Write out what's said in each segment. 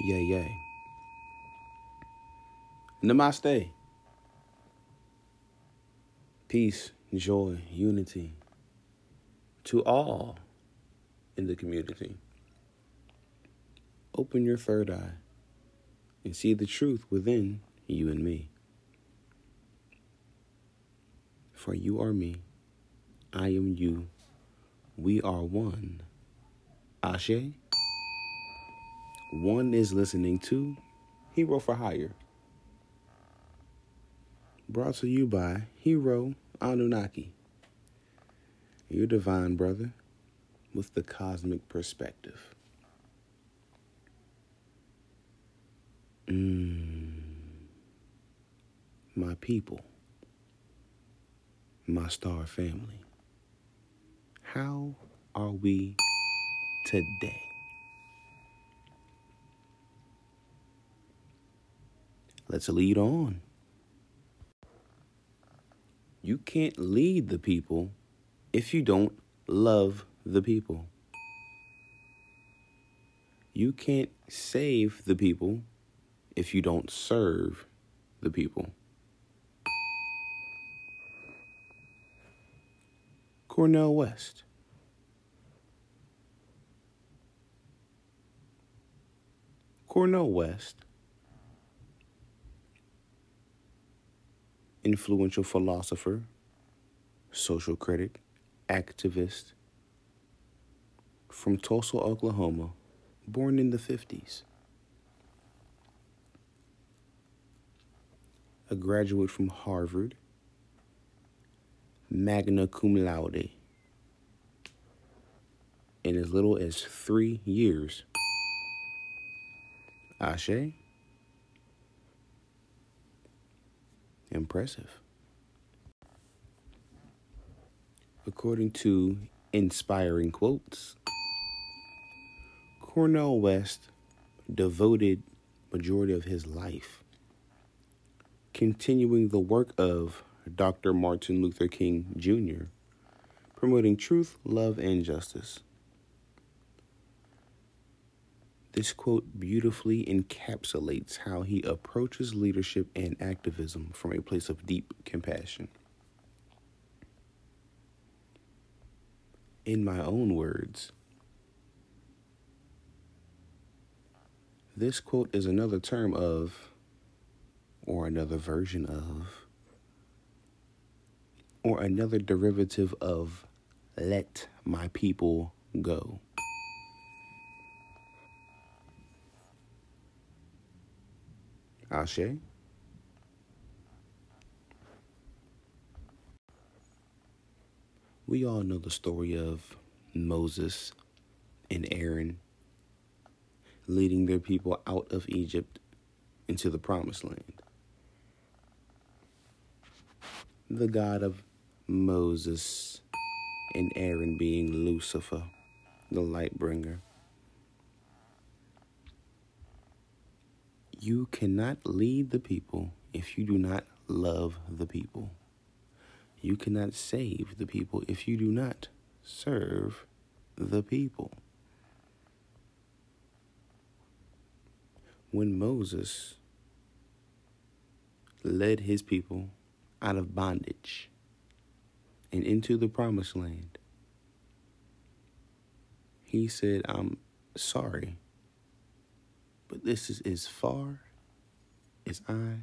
Yay, yay. Namaste. Peace, joy, unity to all in the community. Open your third eye and see the truth within you and me. For you are me, I am you, we are one. Ashe? One is listening to Hero for Hire. Brought to you by Hero Anunnaki, your divine brother with the cosmic perspective. Mm. My people, my star family, how are we today? Let's lead on. You can't lead the people if you don't love the people. You can't save the people if you don't serve the people. Cornel West. Cornel West, influential philosopher, social critic, activist from Tulsa, Oklahoma, born in the 50s. A graduate from Harvard, magna cum laude, in as little as three years. Ashe? Impressive. According to inspiring quotes, Cornel West devoted majority of his life continuing the work of Dr. Martin Luther King Jr., promoting truth, love, and justice. This quote beautifully encapsulates how he approaches leadership and activism from a place of deep compassion. In my own words, this quote is another term of, or another version of, or another derivative of, let my people go. Ashe. We all know the story of Moses and Aaron leading their people out of Egypt into the promised land. The God of Moses and Aaron being Lucifer, the light bringer. You cannot lead the people if you do not love the people. You cannot save the people if you do not serve the people. When Moses led his people out of bondage and into the promised land, he said, I'm sorry but this is as far as I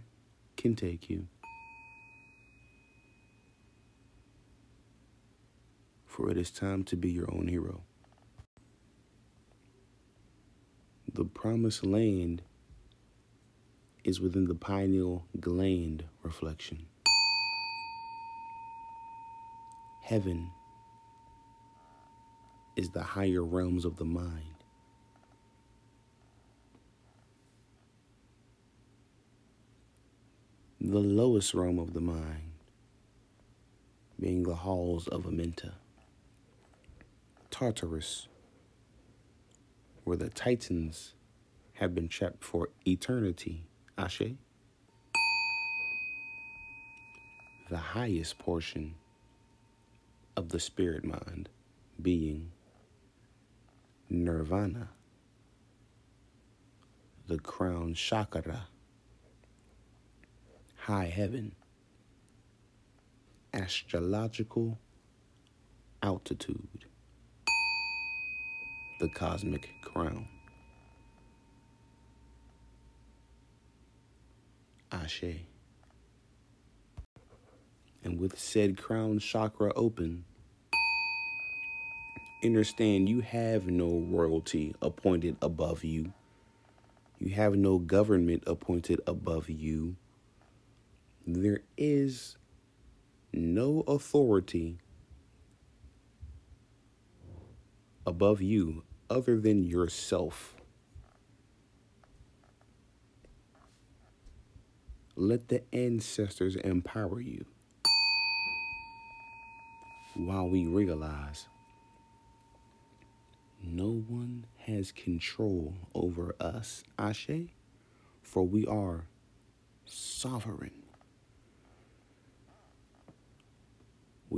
can take you. For it is time to be your own hero. The promised land is within the pineal gland reflection. Heaven is the higher realms of the mind. The lowest realm of the mind, being the halls of Amenta, Tartarus, where the Titans have been trapped for eternity, Ashe. The highest portion of the spirit mind being Nirvana, the crown chakra, high heaven, astrological altitude, the cosmic crown. Ashe. And with said crown chakra open, understand you have no royalty appointed above you. You have no government appointed above you. There is no authority above you other than yourself. Let the ancestors empower you while we realize no one has control over us, Ashe, for we are sovereign.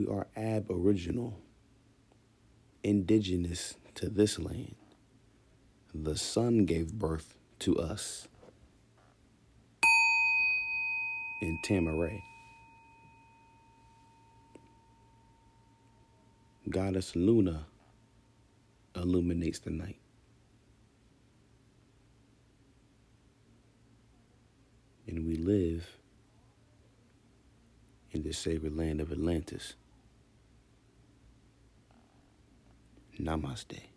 We are aboriginal, indigenous to this land. The sun gave birth to us in Tamaray. Goddess Luna illuminates the night. And we live in the sacred land of Atlantis. Namaste.